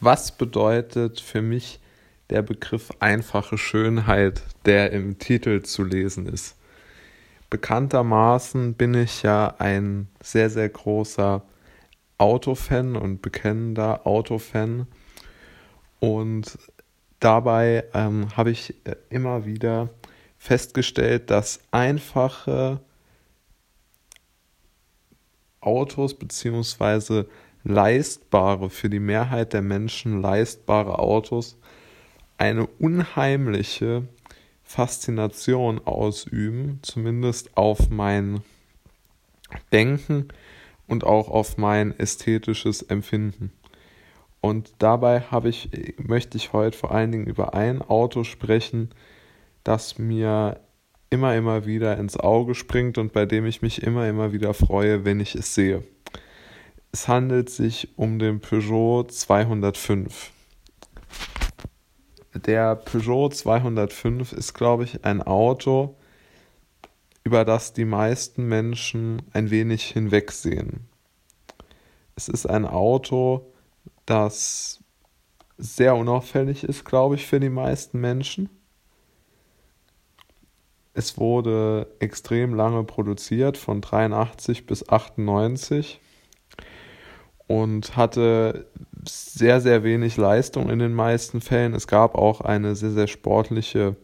was bedeutet für mich der Begriff einfache Schönheit, der im Titel zu lesen ist? Bekanntermaßen bin ich ja ein sehr, sehr großer Autofan und bekennender Autofan. Und dabei ähm, habe ich äh, immer wieder festgestellt, dass einfache Autos beziehungsweise leistbare, für die Mehrheit der Menschen leistbare Autos eine unheimliche Faszination ausüben, zumindest auf mein Denken und auch auf mein ästhetisches Empfinden. Und dabei habe ich, möchte ich heute vor allen Dingen über ein Auto sprechen, das mir immer, immer wieder ins Auge springt und bei dem ich mich immer, immer wieder freue, wenn ich es sehe. Es handelt sich um den Peugeot 205. Der Peugeot 205 ist, glaube ich, ein Auto, über das die meisten Menschen ein wenig hinwegsehen. Es ist ein Auto, das sehr unauffällig ist, glaube ich, für die meisten Menschen. Es wurde extrem lange produziert, von 83 bis 98 und hatte sehr, sehr wenig Leistung in den meisten Fällen. Es gab auch eine sehr, sehr sportliche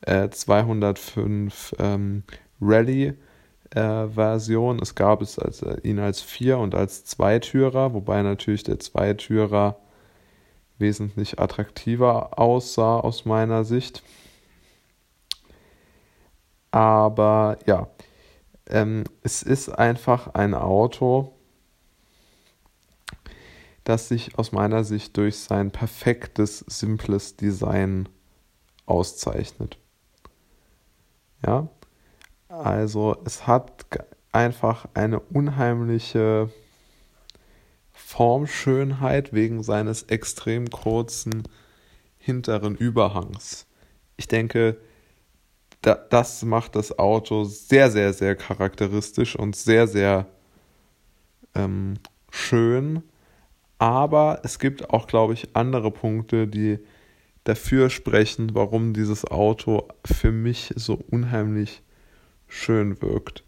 äh, 205 ähm, Rallye. Äh, Version. Es gab es als, äh, ihn als Vier- und als Zweitürer, wobei natürlich der Zweitürer wesentlich attraktiver aussah aus meiner Sicht. Aber ja, ähm, es ist einfach ein Auto, das sich aus meiner Sicht durch sein perfektes, simples Design auszeichnet. Ja, also es hat einfach eine unheimliche Formschönheit wegen seines extrem kurzen hinteren Überhangs. Ich denke, da, das macht das Auto sehr, sehr, sehr charakteristisch und sehr, sehr ähm, schön. Aber es gibt auch, glaube ich, andere Punkte, die dafür sprechen, warum dieses Auto für mich so unheimlich schön wirkt.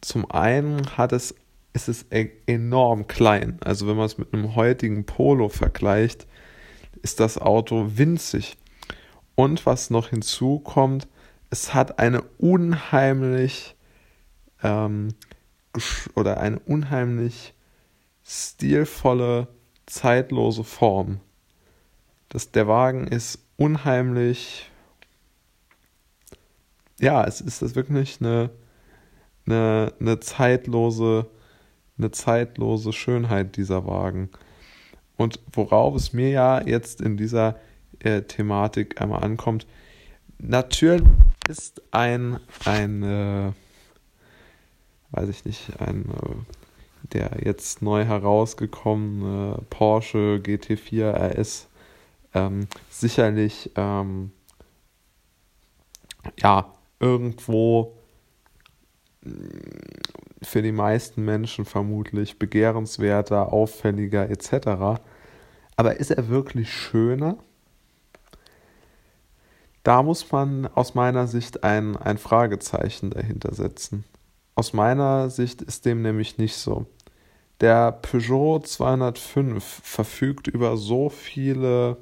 Zum einen hat es, ist es enorm klein. Also wenn man es mit einem heutigen Polo vergleicht, ist das Auto winzig. Und was noch hinzukommt, es hat eine unheimlich ähm, oder eine unheimlich stilvolle, zeitlose Form. Das, der Wagen ist unheimlich. Ja, es ist das wirklich eine, eine, eine zeitlose, eine zeitlose Schönheit dieser Wagen. Und worauf es mir ja jetzt in dieser äh, Thematik einmal ankommt, natürlich ist ein, ein äh, weiß ich nicht, ein äh, der jetzt neu herausgekommene Porsche GT4 RS ähm, sicherlich ähm, ja irgendwo mm, für die meisten Menschen vermutlich begehrenswerter, auffälliger etc. Aber ist er wirklich schöner? Da muss man aus meiner Sicht ein, ein Fragezeichen dahinter setzen. Aus meiner Sicht ist dem nämlich nicht so. Der Peugeot 205 verfügt über so viele,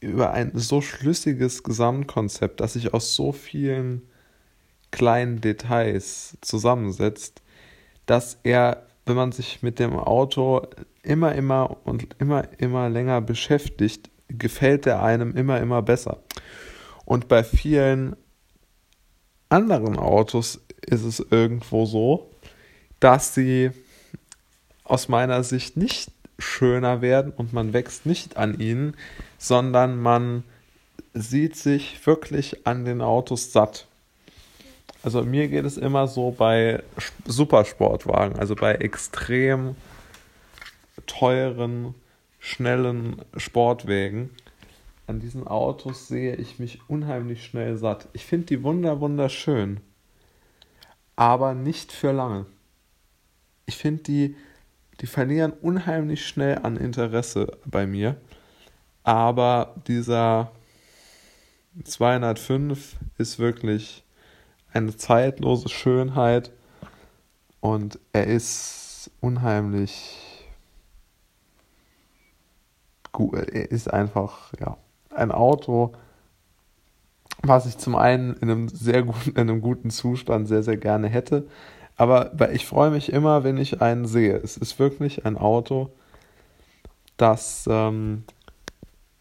über ein so schlüssiges Gesamtkonzept, das sich aus so vielen kleinen Details zusammensetzt, dass er, wenn man sich mit dem Auto immer, immer und immer, immer länger beschäftigt, gefällt der einem immer, immer besser. Und bei vielen anderen Autos ist es irgendwo so, dass sie aus meiner Sicht nicht schöner werden und man wächst nicht an ihnen, sondern man sieht sich wirklich an den Autos satt. Also mir geht es immer so bei Supersportwagen, also bei extrem teuren schnellen Sportwägen. An diesen Autos sehe ich mich unheimlich schnell satt. Ich finde die wunder wunderschön, aber nicht für lange. Ich finde die die verlieren unheimlich schnell an Interesse bei mir. Aber dieser 205 ist wirklich eine zeitlose Schönheit und er ist unheimlich gut. Er ist einfach, ja, ein Auto, was ich zum einen in einem sehr guten, in einem guten Zustand sehr, sehr gerne hätte. Aber ich freue mich immer, wenn ich einen sehe. Es ist wirklich ein Auto, das ähm,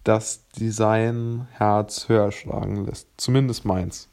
das Design Herz höher schlagen lässt. Zumindest meins.